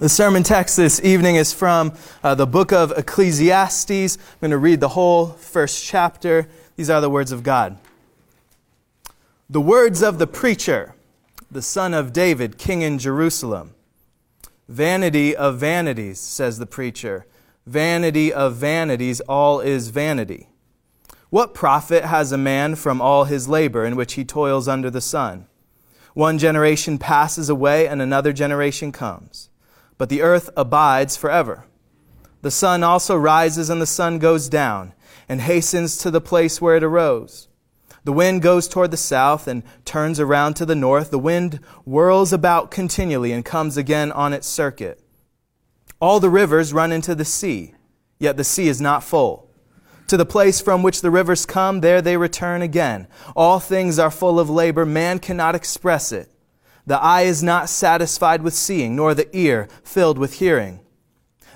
The sermon text this evening is from uh, the book of Ecclesiastes. I'm going to read the whole first chapter. These are the words of God. The words of the preacher, the son of David, king in Jerusalem. Vanity of vanities, says the preacher. Vanity of vanities, all is vanity. What profit has a man from all his labor in which he toils under the sun? One generation passes away and another generation comes but the earth abides forever. The sun also rises and the sun goes down and hastens to the place where it arose. The wind goes toward the south and turns around to the north. The wind whirls about continually and comes again on its circuit. All the rivers run into the sea, yet the sea is not full. To the place from which the rivers come, there they return again. All things are full of labor. Man cannot express it. The eye is not satisfied with seeing, nor the ear filled with hearing.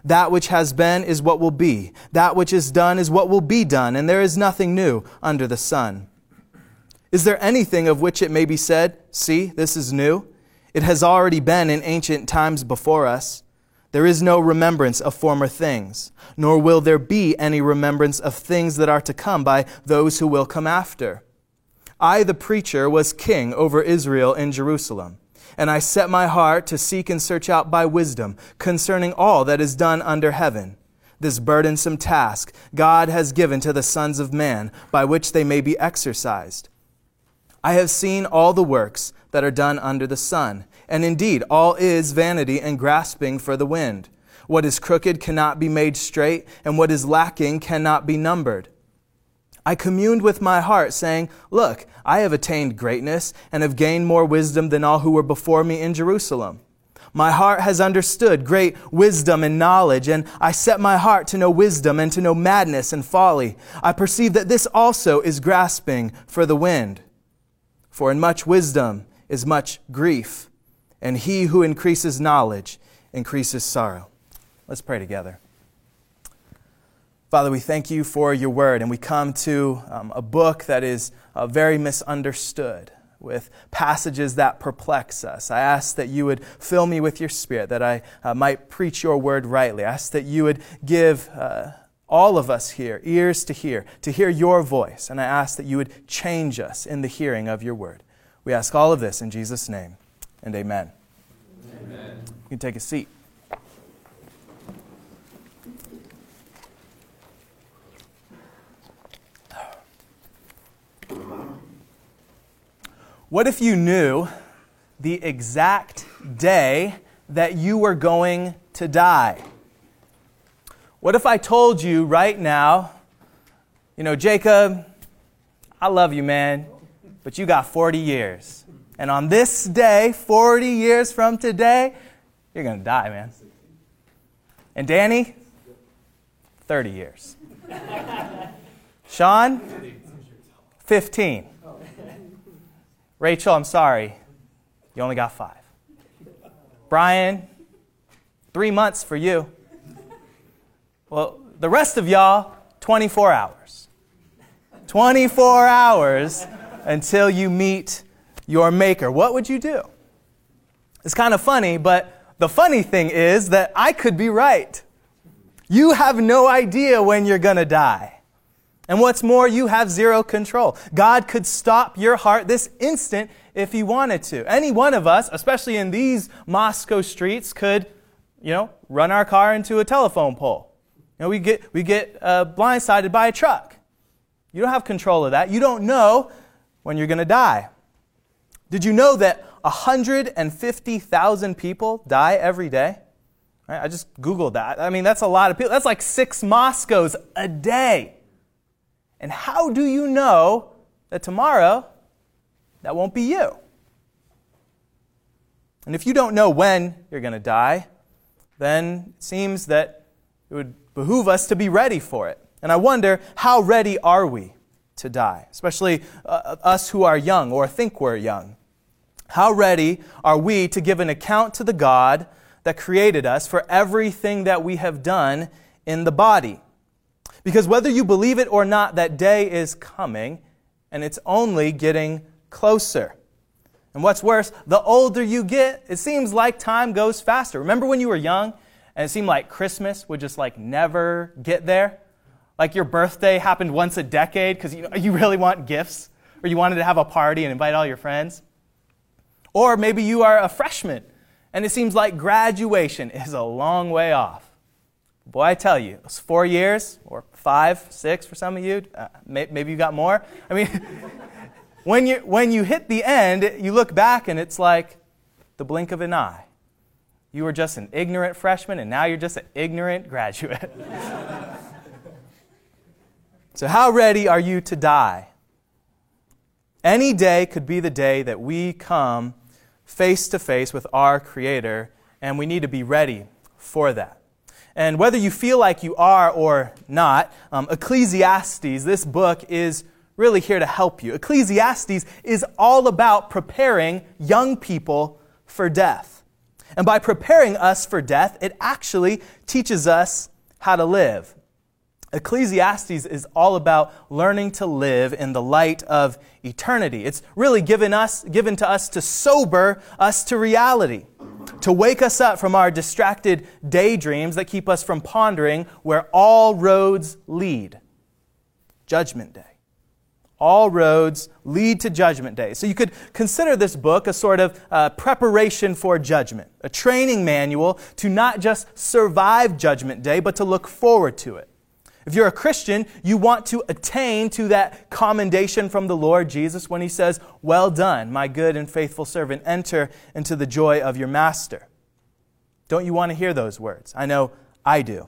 That which has been is what will be. That which is done is what will be done, and there is nothing new under the sun. Is there anything of which it may be said, See, this is new? It has already been in ancient times before us. There is no remembrance of former things, nor will there be any remembrance of things that are to come by those who will come after. I, the preacher, was king over Israel in Jerusalem. And I set my heart to seek and search out by wisdom concerning all that is done under heaven. This burdensome task God has given to the sons of man by which they may be exercised. I have seen all the works that are done under the sun, and indeed all is vanity and grasping for the wind. What is crooked cannot be made straight, and what is lacking cannot be numbered. I communed with my heart, saying, Look, I have attained greatness and have gained more wisdom than all who were before me in Jerusalem. My heart has understood great wisdom and knowledge, and I set my heart to know wisdom and to know madness and folly. I perceive that this also is grasping for the wind. For in much wisdom is much grief, and he who increases knowledge increases sorrow. Let's pray together. Father, we thank you for your word, and we come to um, a book that is uh, very misunderstood with passages that perplex us. I ask that you would fill me with your spirit, that I uh, might preach your word rightly. I ask that you would give uh, all of us here ears to hear, to hear your voice, and I ask that you would change us in the hearing of your word. We ask all of this in Jesus' name, and amen. amen. You can take a seat. What if you knew the exact day that you were going to die? What if I told you right now, you know, Jacob, I love you, man, but you got 40 years. And on this day, 40 years from today, you're going to die, man. And Danny, 30 years. Sean, 15. Rachel, I'm sorry. You only got five. Brian, three months for you. Well, the rest of y'all, 24 hours. 24 hours until you meet your maker. What would you do? It's kind of funny, but the funny thing is that I could be right. You have no idea when you're going to die. And what's more, you have zero control. God could stop your heart this instant if he wanted to. Any one of us, especially in these Moscow streets, could, you know, run our car into a telephone pole. You know, we get, we get uh, blindsided by a truck. You don't have control of that. You don't know when you're going to die. Did you know that 150,000 people die every day? Right, I just Googled that. I mean, that's a lot of people. That's like six Moscows a day. And how do you know that tomorrow that won't be you? And if you don't know when you're going to die, then it seems that it would behoove us to be ready for it. And I wonder, how ready are we to die? Especially uh, us who are young or think we're young. How ready are we to give an account to the God that created us for everything that we have done in the body? Because whether you believe it or not, that day is coming, and it's only getting closer. And what's worse, the older you get, it seems like time goes faster. Remember when you were young and it seemed like Christmas would just like never get there? Like your birthday happened once a decade because you, you really want gifts or you wanted to have a party and invite all your friends. Or maybe you are a freshman and it seems like graduation is a long way off. Boy, I tell you, it's four years or five, six for some of you. Uh, may, maybe you got more. I mean, when, you, when you hit the end, you look back and it's like the blink of an eye. You were just an ignorant freshman and now you're just an ignorant graduate. so, how ready are you to die? Any day could be the day that we come face to face with our Creator, and we need to be ready for that. And whether you feel like you are or not, um, Ecclesiastes, this book, is really here to help you. Ecclesiastes is all about preparing young people for death. And by preparing us for death, it actually teaches us how to live. Ecclesiastes is all about learning to live in the light of eternity. It's really given us given to us to sober us to reality to wake us up from our distracted daydreams that keep us from pondering where all roads lead Judgment Day. All roads lead to Judgment Day. So you could consider this book a sort of uh, preparation for judgment, a training manual to not just survive Judgment Day, but to look forward to it. If you're a Christian, you want to attain to that commendation from the Lord Jesus when he says, Well done, my good and faithful servant. Enter into the joy of your master. Don't you want to hear those words? I know I do.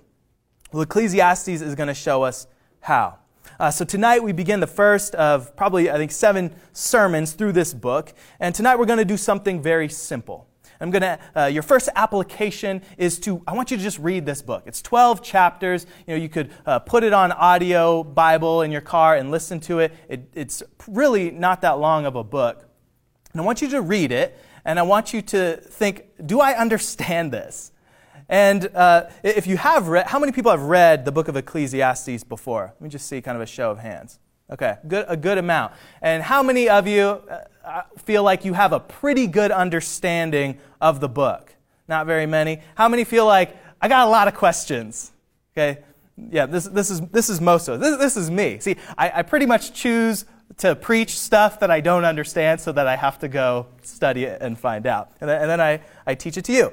Well, Ecclesiastes is going to show us how. Uh, so tonight we begin the first of probably, I think, seven sermons through this book. And tonight we're going to do something very simple. I'm going to, uh, your first application is to, I want you to just read this book. It's 12 chapters. You know, you could uh, put it on audio Bible in your car and listen to it. it. It's really not that long of a book. And I want you to read it, and I want you to think, do I understand this? And uh, if you have read, how many people have read the book of Ecclesiastes before? Let me just see kind of a show of hands. Okay, good, a good amount. And how many of you uh, feel like you have a pretty good understanding of the book? Not very many. How many feel like I got a lot of questions? Okay, yeah, this, this, is, this is most of it. This, this is me. See, I, I pretty much choose to preach stuff that I don't understand so that I have to go study it and find out. And then, and then I, I teach it to you.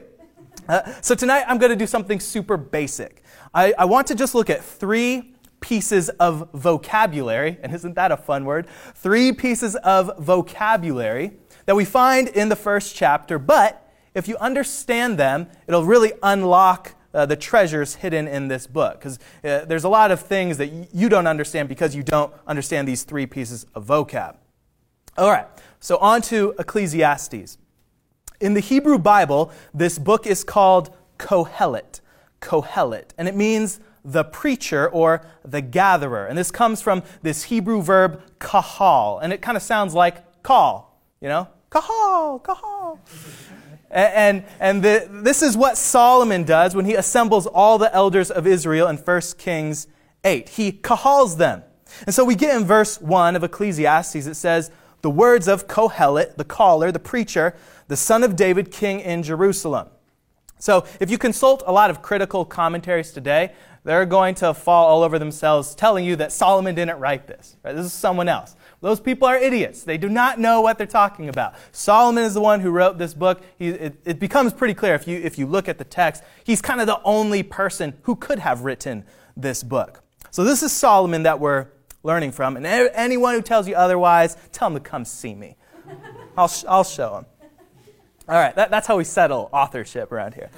Uh, so tonight I'm going to do something super basic. I, I want to just look at three pieces of vocabulary, and isn't that a fun word? Three pieces of vocabulary that we find in the first chapter, but if you understand them, it'll really unlock uh, the treasures hidden in this book. Because uh, there's a lot of things that y- you don't understand because you don't understand these three pieces of vocab. All right, so on to Ecclesiastes. In the Hebrew Bible, this book is called Kohelet. Kohelet. And it means the preacher or the gatherer. And this comes from this Hebrew verb kahal. And it kind of sounds like call, you know? Kahal, kahal. and and the, this is what Solomon does when he assembles all the elders of Israel in 1 Kings 8. He kahals them. And so we get in verse 1 of Ecclesiastes, it says, The words of Kohelet, the caller, the preacher, the son of David, king in Jerusalem. So if you consult a lot of critical commentaries today, they're going to fall all over themselves telling you that Solomon didn't write this. Right? This is someone else. Those people are idiots. They do not know what they're talking about. Solomon is the one who wrote this book. He, it, it becomes pretty clear if you, if you look at the text. He's kind of the only person who could have written this book. So this is Solomon that we're learning from. And anyone who tells you otherwise, tell them to come see me. I'll, I'll show them. All right, that, that's how we settle authorship around here.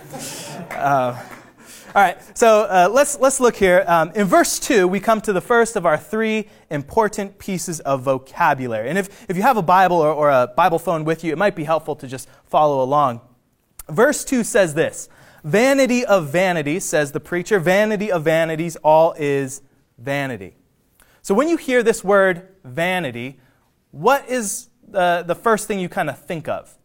Uh, all right, so uh, let's, let's look here. Um, in verse 2, we come to the first of our three important pieces of vocabulary. And if, if you have a Bible or, or a Bible phone with you, it might be helpful to just follow along. Verse 2 says this Vanity of vanities, says the preacher, vanity of vanities, all is vanity. So when you hear this word vanity, what is the, the first thing you kind of think of?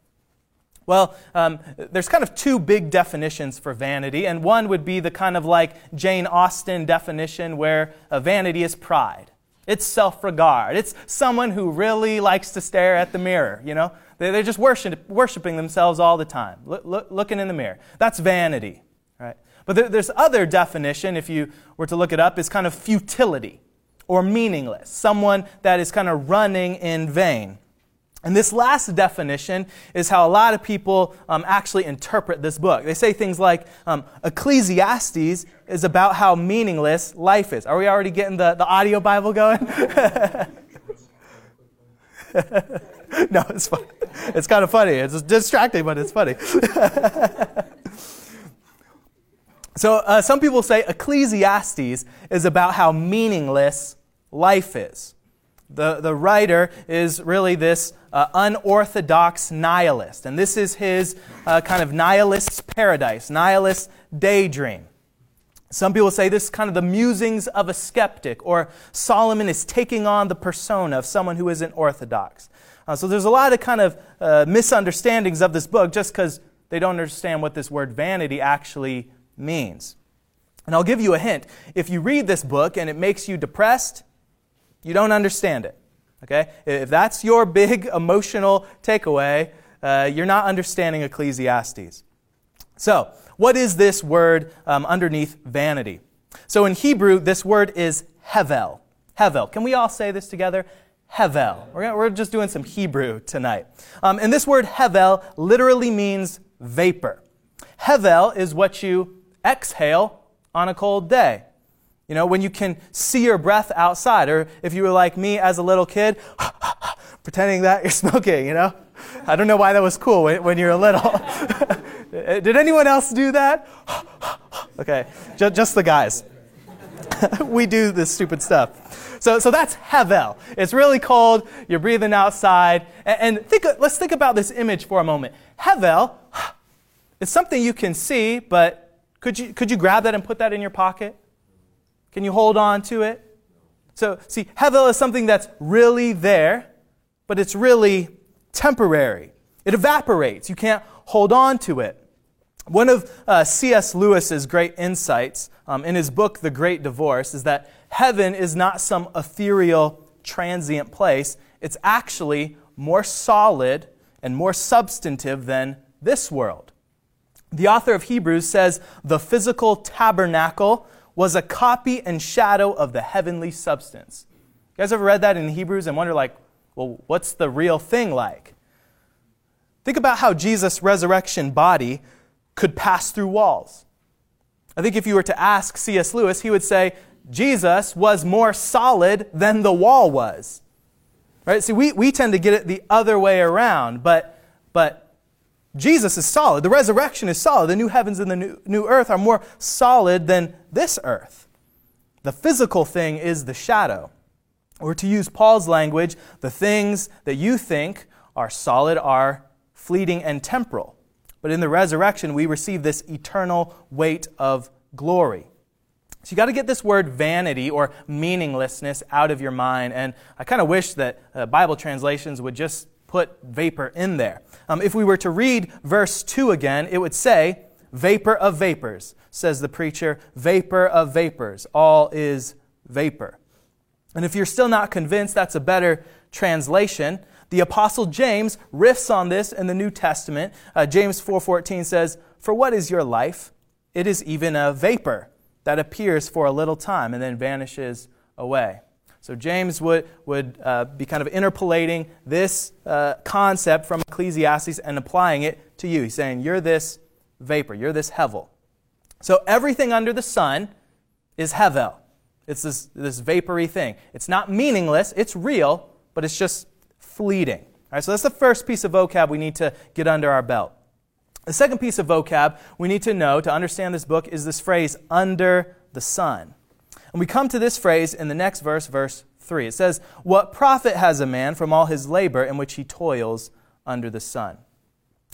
Well, um, there's kind of two big definitions for vanity, and one would be the kind of like Jane Austen definition where a vanity is pride. It's self regard. It's someone who really likes to stare at the mirror, you know? They're just worship, worshiping themselves all the time, look, look, looking in the mirror. That's vanity, right? But there, there's other definition, if you were to look it up, is kind of futility or meaningless. Someone that is kind of running in vain. And this last definition is how a lot of people um, actually interpret this book. They say things like um, Ecclesiastes is about how meaningless life is. Are we already getting the, the audio Bible going? no, it's fun. It's kind of funny. It's distracting, but it's funny. so, uh, some people say Ecclesiastes is about how meaningless life is. The, the writer is really this uh, unorthodox nihilist. And this is his uh, kind of nihilist's paradise, nihilist daydream. Some people say this is kind of the musings of a skeptic, or Solomon is taking on the persona of someone who isn't orthodox. Uh, so there's a lot of kind of uh, misunderstandings of this book just because they don't understand what this word vanity actually means. And I'll give you a hint. If you read this book and it makes you depressed, you don't understand it. Okay? If that's your big emotional takeaway, uh, you're not understanding Ecclesiastes. So, what is this word um, underneath vanity? So, in Hebrew, this word is hevel. Hevel. Can we all say this together? Hevel. We're, gonna, we're just doing some Hebrew tonight. Um, and this word hevel literally means vapor. Hevel is what you exhale on a cold day. You know, when you can see your breath outside, or if you were like me as a little kid, pretending that you're smoking, you know? I don't know why that was cool when, when you were little. Did anyone else do that? okay, just, just the guys. we do this stupid stuff. So, so that's Hevel. It's really cold. You're breathing outside. And, and think, let's think about this image for a moment. Hevel, it's something you can see, but could you, could you grab that and put that in your pocket? Can you hold on to it? So, see, Hevel is something that's really there, but it's really temporary. It evaporates. You can't hold on to it. One of uh, C.S. Lewis's great insights um, in his book, The Great Divorce, is that heaven is not some ethereal, transient place. It's actually more solid and more substantive than this world. The author of Hebrews says the physical tabernacle was a copy and shadow of the heavenly substance. You guys ever read that in Hebrews and wonder, like, well, what's the real thing like? Think about how Jesus' resurrection body could pass through walls. I think if you were to ask C.S. Lewis, he would say, Jesus was more solid than the wall was. Right? See, we, we tend to get it the other way around, but, but Jesus is solid. The resurrection is solid. The new heavens and the new, new earth are more solid than this earth. The physical thing is the shadow. Or to use Paul's language, the things that you think are solid are fleeting and temporal. But in the resurrection, we receive this eternal weight of glory. So you got to get this word vanity or meaninglessness out of your mind. And I kind of wish that uh, Bible translations would just put vapor in there. Um, if we were to read verse 2 again, it would say, Vapor of vapors, says the preacher, vapor of vapors. All is vapor. And if you're still not convinced, that's a better translation. The apostle James riffs on this in the New Testament. Uh, James 4:14 says, "For what is your life? It is even a vapor that appears for a little time and then vanishes away." So James would, would uh, be kind of interpolating this uh, concept from Ecclesiastes and applying it to you. He's saying, You're this vapor, you're this hevel. So everything under the sun is hevel. It's this, this vapory thing. It's not meaningless, it's real, but it's just fleeting. All right, so that's the first piece of vocab we need to get under our belt. The second piece of vocab we need to know to understand this book is this phrase, under the sun. And we come to this phrase in the next verse, verse 3. It says, What profit has a man from all his labor in which he toils under the sun?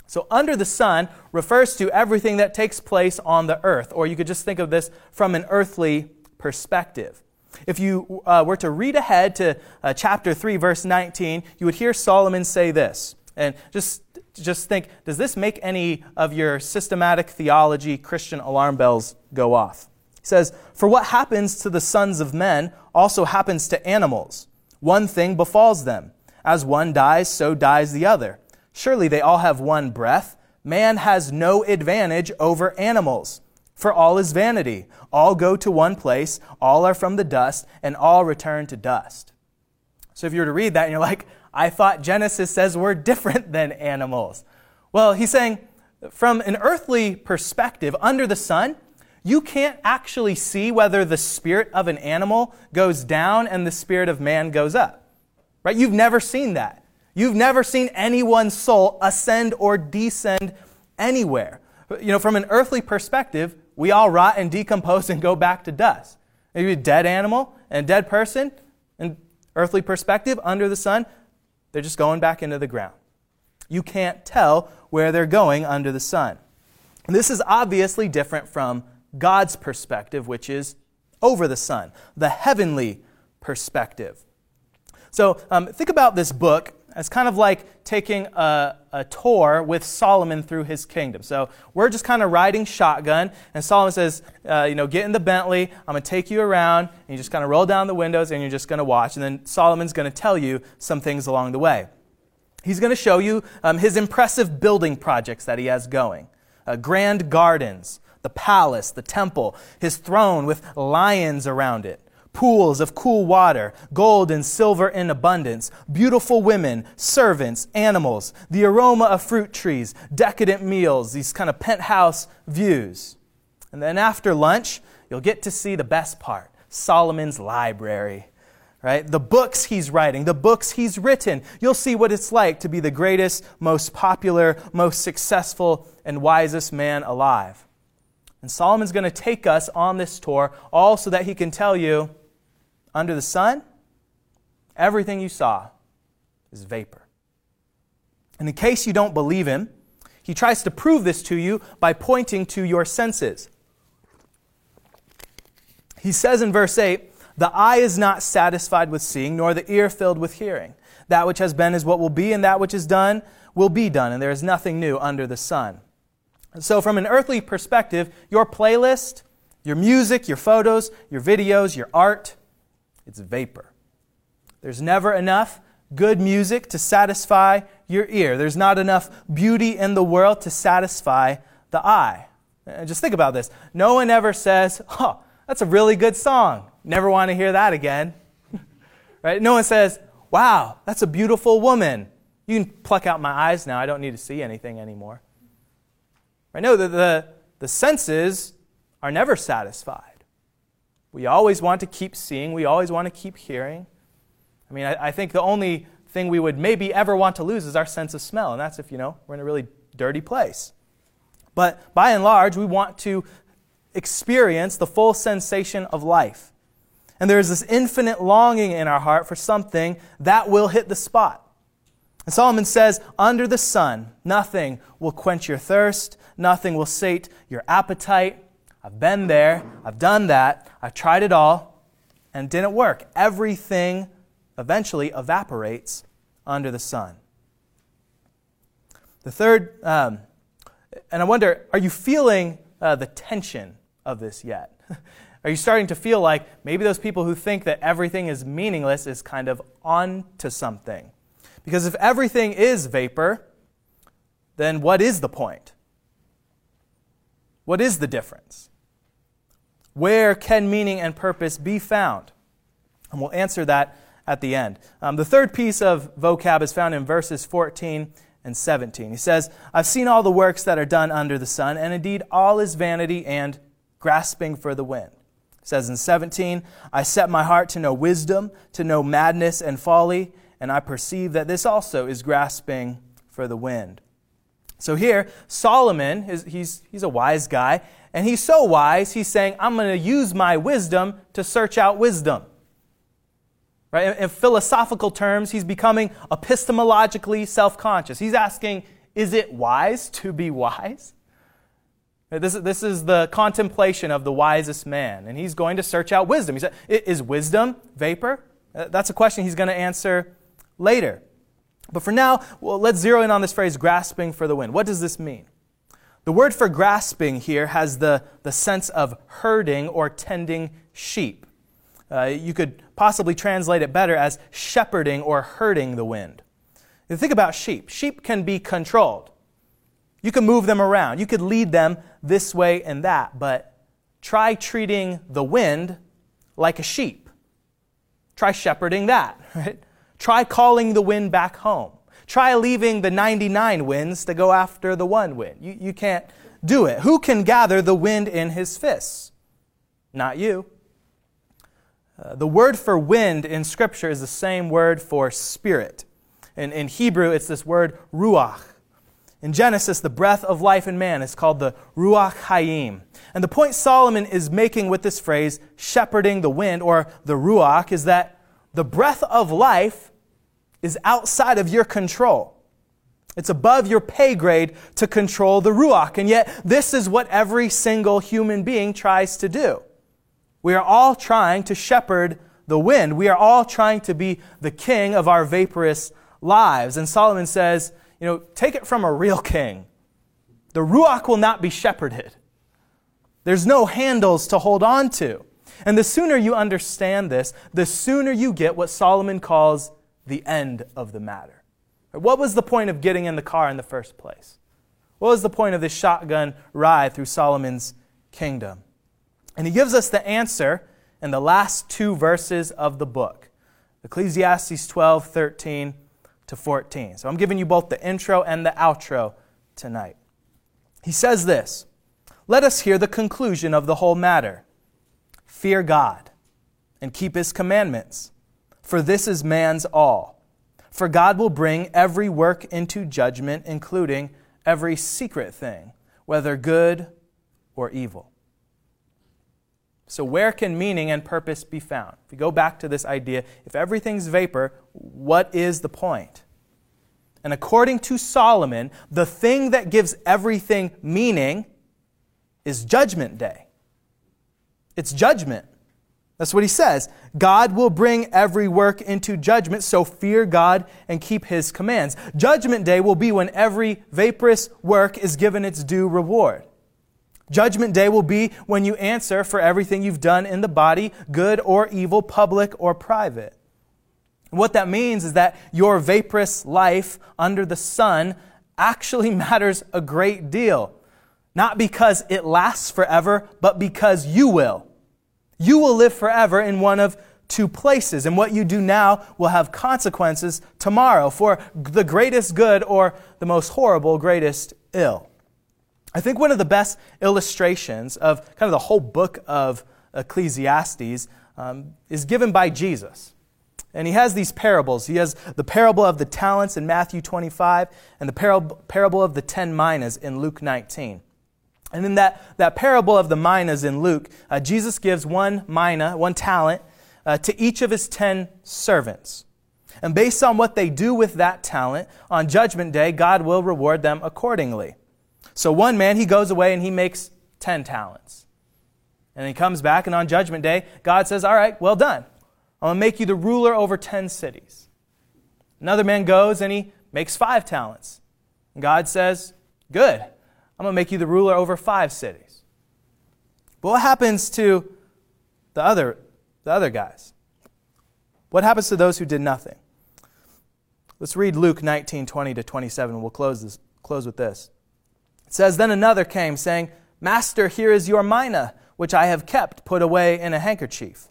So, under the sun refers to everything that takes place on the earth, or you could just think of this from an earthly perspective. If you uh, were to read ahead to uh, chapter 3, verse 19, you would hear Solomon say this. And just, just think does this make any of your systematic theology Christian alarm bells go off? He says, For what happens to the sons of men also happens to animals. One thing befalls them. As one dies, so dies the other. Surely they all have one breath. Man has no advantage over animals. For all is vanity. All go to one place, all are from the dust, and all return to dust. So if you were to read that and you're like, I thought Genesis says we're different than animals. Well, he's saying, from an earthly perspective, under the sun, you can't actually see whether the spirit of an animal goes down and the spirit of man goes up. Right? You've never seen that. You've never seen anyone's soul ascend or descend anywhere. You know, from an earthly perspective, we all rot and decompose and go back to dust. Maybe a dead animal and a dead person, in earthly perspective, under the sun, they're just going back into the ground. You can't tell where they're going under the sun. And this is obviously different from God's perspective, which is over the sun, the heavenly perspective. So um, think about this book as kind of like taking a, a, tour with Solomon through his kingdom. So we're just kind of riding shotgun, and Solomon says, uh, you know, get in the Bentley, I'm going to take you around, and you just kind of roll down the windows, and you're just going to watch. And then Solomon's going to tell you some things along the way. He's going to show you um, his impressive building projects that he has going uh, grand gardens, the palace, the temple, his throne with lions around it, pools of cool water, gold and silver in abundance, beautiful women, servants, animals, the aroma of fruit trees, decadent meals, these kind of penthouse views. And then after lunch, you'll get to see the best part Solomon's library. Right? The books he's writing, the books he's written. You'll see what it's like to be the greatest, most popular, most successful, and wisest man alive. And Solomon's going to take us on this tour, all so that he can tell you under the sun, everything you saw is vapor. And in case you don't believe him, he tries to prove this to you by pointing to your senses. He says in verse 8, The eye is not satisfied with seeing, nor the ear filled with hearing. That which has been is what will be, and that which is done will be done, and there is nothing new under the sun. So, from an earthly perspective, your playlist, your music, your photos, your videos, your art, it's vapor. There's never enough good music to satisfy your ear. There's not enough beauty in the world to satisfy the eye. And just think about this. No one ever says, Oh, that's a really good song. Never want to hear that again. right? No one says, Wow, that's a beautiful woman. You can pluck out my eyes now. I don't need to see anything anymore. Right? No, the, the, the senses are never satisfied. We always want to keep seeing, we always want to keep hearing. I mean, I, I think the only thing we would maybe ever want to lose is our sense of smell, and that's if, you know, we're in a really dirty place. But by and large, we want to experience the full sensation of life. And there is this infinite longing in our heart for something that will hit the spot. And Solomon says, Under the sun, nothing will quench your thirst, nothing will sate your appetite. I've been there, I've done that, I've tried it all, and it didn't work. Everything eventually evaporates under the sun. The third, um, and I wonder, are you feeling uh, the tension of this yet? Are you starting to feel like maybe those people who think that everything is meaningless is kind of on to something? Because if everything is vapor, then what is the point? What is the difference? Where can meaning and purpose be found? And we'll answer that at the end. Um, the third piece of vocab is found in verses 14 and 17. He says, I've seen all the works that are done under the sun, and indeed all is vanity and grasping for the wind. He says in 17, I set my heart to know wisdom, to know madness and folly, and I perceive that this also is grasping for the wind. So here, Solomon, is, he's, he's a wise guy, and he's so wise, he's saying, I'm going to use my wisdom to search out wisdom. Right? In, in philosophical terms, he's becoming epistemologically self conscious. He's asking, is it wise to be wise? This, this is the contemplation of the wisest man, and he's going to search out wisdom. He said, Is wisdom vapor? That's a question he's going to answer later. But for now, well, let's zero in on this phrase, grasping for the wind. What does this mean? The word for grasping here has the, the sense of herding or tending sheep. Uh, you could possibly translate it better as shepherding or herding the wind. You think about sheep. Sheep can be controlled. You can move them around. You could lead them this way and that, but try treating the wind like a sheep. Try shepherding that, right? Try calling the wind back home. Try leaving the 99 winds to go after the one wind. You, you can't do it. Who can gather the wind in his fists? Not you. Uh, the word for wind in Scripture is the same word for spirit. In, in Hebrew, it's this word ruach. In Genesis, the breath of life in man is called the Ruach Hayim. And the point Solomon is making with this phrase, shepherding the wind, or the Ruach, is that the breath of life is outside of your control. It's above your pay grade to control the Ruach. And yet, this is what every single human being tries to do. We are all trying to shepherd the wind. We are all trying to be the king of our vaporous lives. And Solomon says, you know, take it from a real king. The Ruach will not be shepherded. There's no handles to hold on to. And the sooner you understand this, the sooner you get what Solomon calls the end of the matter. What was the point of getting in the car in the first place? What was the point of this shotgun ride through Solomon's kingdom? And he gives us the answer in the last two verses of the book Ecclesiastes 12, 13 to 14. So I'm giving you both the intro and the outro tonight. He says this Let us hear the conclusion of the whole matter. Fear God and keep his commandments, for this is man's all. For God will bring every work into judgment, including every secret thing, whether good or evil. So, where can meaning and purpose be found? If we go back to this idea, if everything's vapor, what is the point? And according to Solomon, the thing that gives everything meaning is Judgment Day. It's judgment. That's what he says. God will bring every work into judgment, so fear God and keep his commands. Judgment Day will be when every vaporous work is given its due reward. Judgment day will be when you answer for everything you've done in the body, good or evil, public or private. What that means is that your vaporous life under the sun actually matters a great deal. Not because it lasts forever, but because you will. You will live forever in one of two places, and what you do now will have consequences tomorrow for the greatest good or the most horrible, greatest ill. I think one of the best illustrations of kind of the whole book of Ecclesiastes um, is given by Jesus. And he has these parables. He has the parable of the talents in Matthew 25 and the parable of the 10 minas in Luke 19. And then that, that parable of the minas in Luke, uh, Jesus gives one mina, one talent, uh, to each of his 10 servants. And based on what they do with that talent, on Judgment Day, God will reward them accordingly. So one man, he goes away and he makes 10 talents. And he comes back, and on Judgment Day, God says, All right, well done. I'm going to make you the ruler over 10 cities. Another man goes and he makes five talents. And God says, Good. I'm going to make you the ruler over five cities. But what happens to the other, the other guys? What happens to those who did nothing? Let's read Luke 19, 20 to 27. We'll close, this, close with this. It says, Then another came, saying, Master, here is your mina, which I have kept put away in a handkerchief.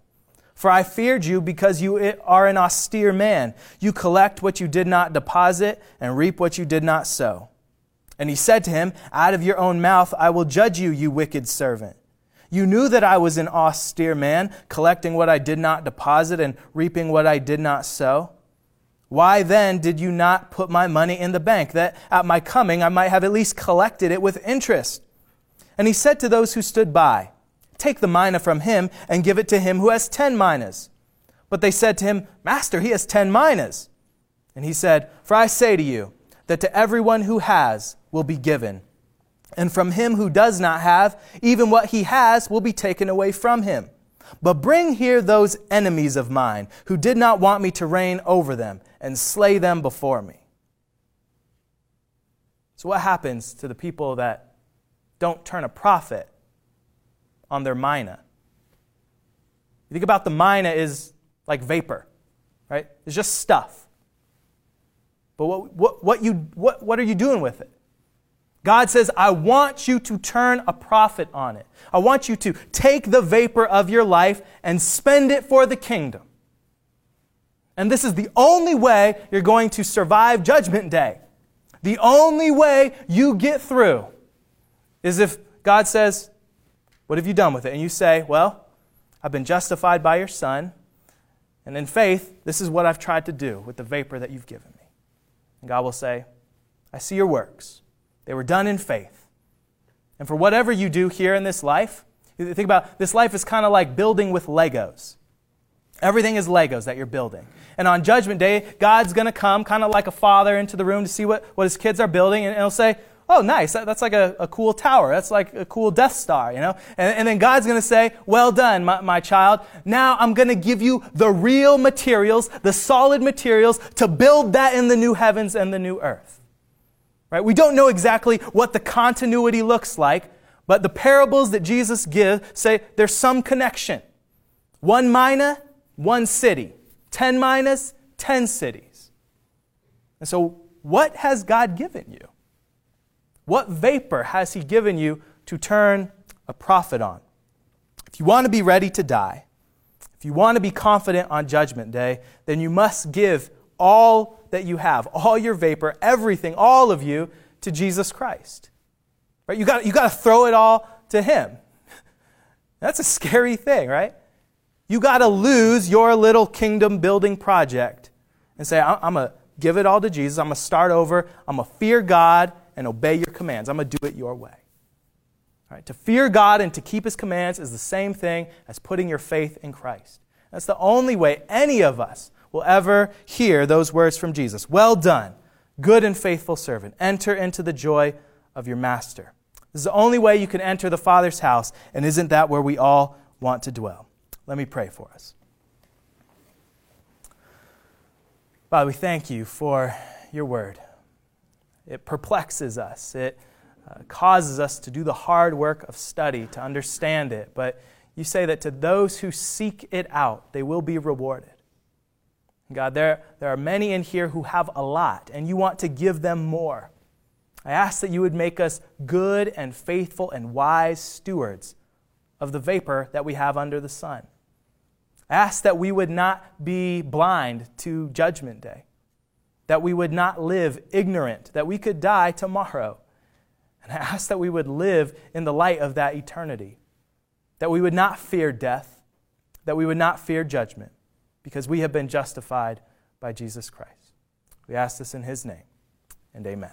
For I feared you because you are an austere man. You collect what you did not deposit and reap what you did not sow. And he said to him, Out of your own mouth I will judge you, you wicked servant. You knew that I was an austere man, collecting what I did not deposit and reaping what I did not sow. Why then did you not put my money in the bank, that at my coming I might have at least collected it with interest? And he said to those who stood by, Take the mina from him and give it to him who has ten minas. But they said to him, Master, he has ten minas. And he said, For I say to you, that to everyone who has will be given. And from him who does not have, even what he has will be taken away from him. But bring here those enemies of mine who did not want me to reign over them and slay them before me. So, what happens to the people that don't turn a profit on their mina. You think about the mina is like vapor, right? It's just stuff. But what, what, what, you, what, what are you doing with it? God says, I want you to turn a profit on it. I want you to take the vapor of your life and spend it for the kingdom. And this is the only way you're going to survive Judgment Day. The only way you get through is if God says, What have you done with it? And you say, Well, I've been justified by your Son. And in faith, this is what I've tried to do with the vapor that you've given me. And God will say, I see your works. They were done in faith. And for whatever you do here in this life, think about this life is kind of like building with Legos. Everything is Legos that you're building. And on Judgment Day, God's going to come kind of like a father into the room to see what, what his kids are building, and, he'll say, Oh, nice. That, that's like a, a, cool tower. That's like a cool Death Star, you know? And, and then God's going to say, Well done, my, my child. Now I'm going to give you the real materials, the solid materials to build that in the new heavens and the new earth. Right? We don't know exactly what the continuity looks like, but the parables that Jesus gives say there's some connection. One mina, one city. Ten minas, ten cities. And so, what has God given you? What vapor has He given you to turn a profit on? If you want to be ready to die, if you want to be confident on Judgment Day, then you must give all that you have, all your vapor, everything, all of you, to Jesus Christ. Right? You got you got to throw it all to Him. That's a scary thing, right? You got to lose your little kingdom building project and say, I'm to give it all to Jesus. I'm to start over. I'm to fear God and obey your commands. I'm going to do it your way. All right? To fear God and to keep His commands is the same thing as putting your faith in Christ. That's the only way any of us will ever hear those words from Jesus. Well done, good and faithful servant. Enter into the joy of your master. This is the only way you can enter the Father's house, and isn't that where we all want to dwell? Let me pray for us. Father, we thank you for your word. It perplexes us, it uh, causes us to do the hard work of study to understand it, but you say that to those who seek it out, they will be rewarded. God, there, there are many in here who have a lot, and you want to give them more. I ask that you would make us good and faithful and wise stewards of the vapor that we have under the sun. I ask that we would not be blind to Judgment Day, that we would not live ignorant, that we could die tomorrow. And I ask that we would live in the light of that eternity, that we would not fear death, that we would not fear judgment because we have been justified by Jesus Christ. We ask this in his name, and amen.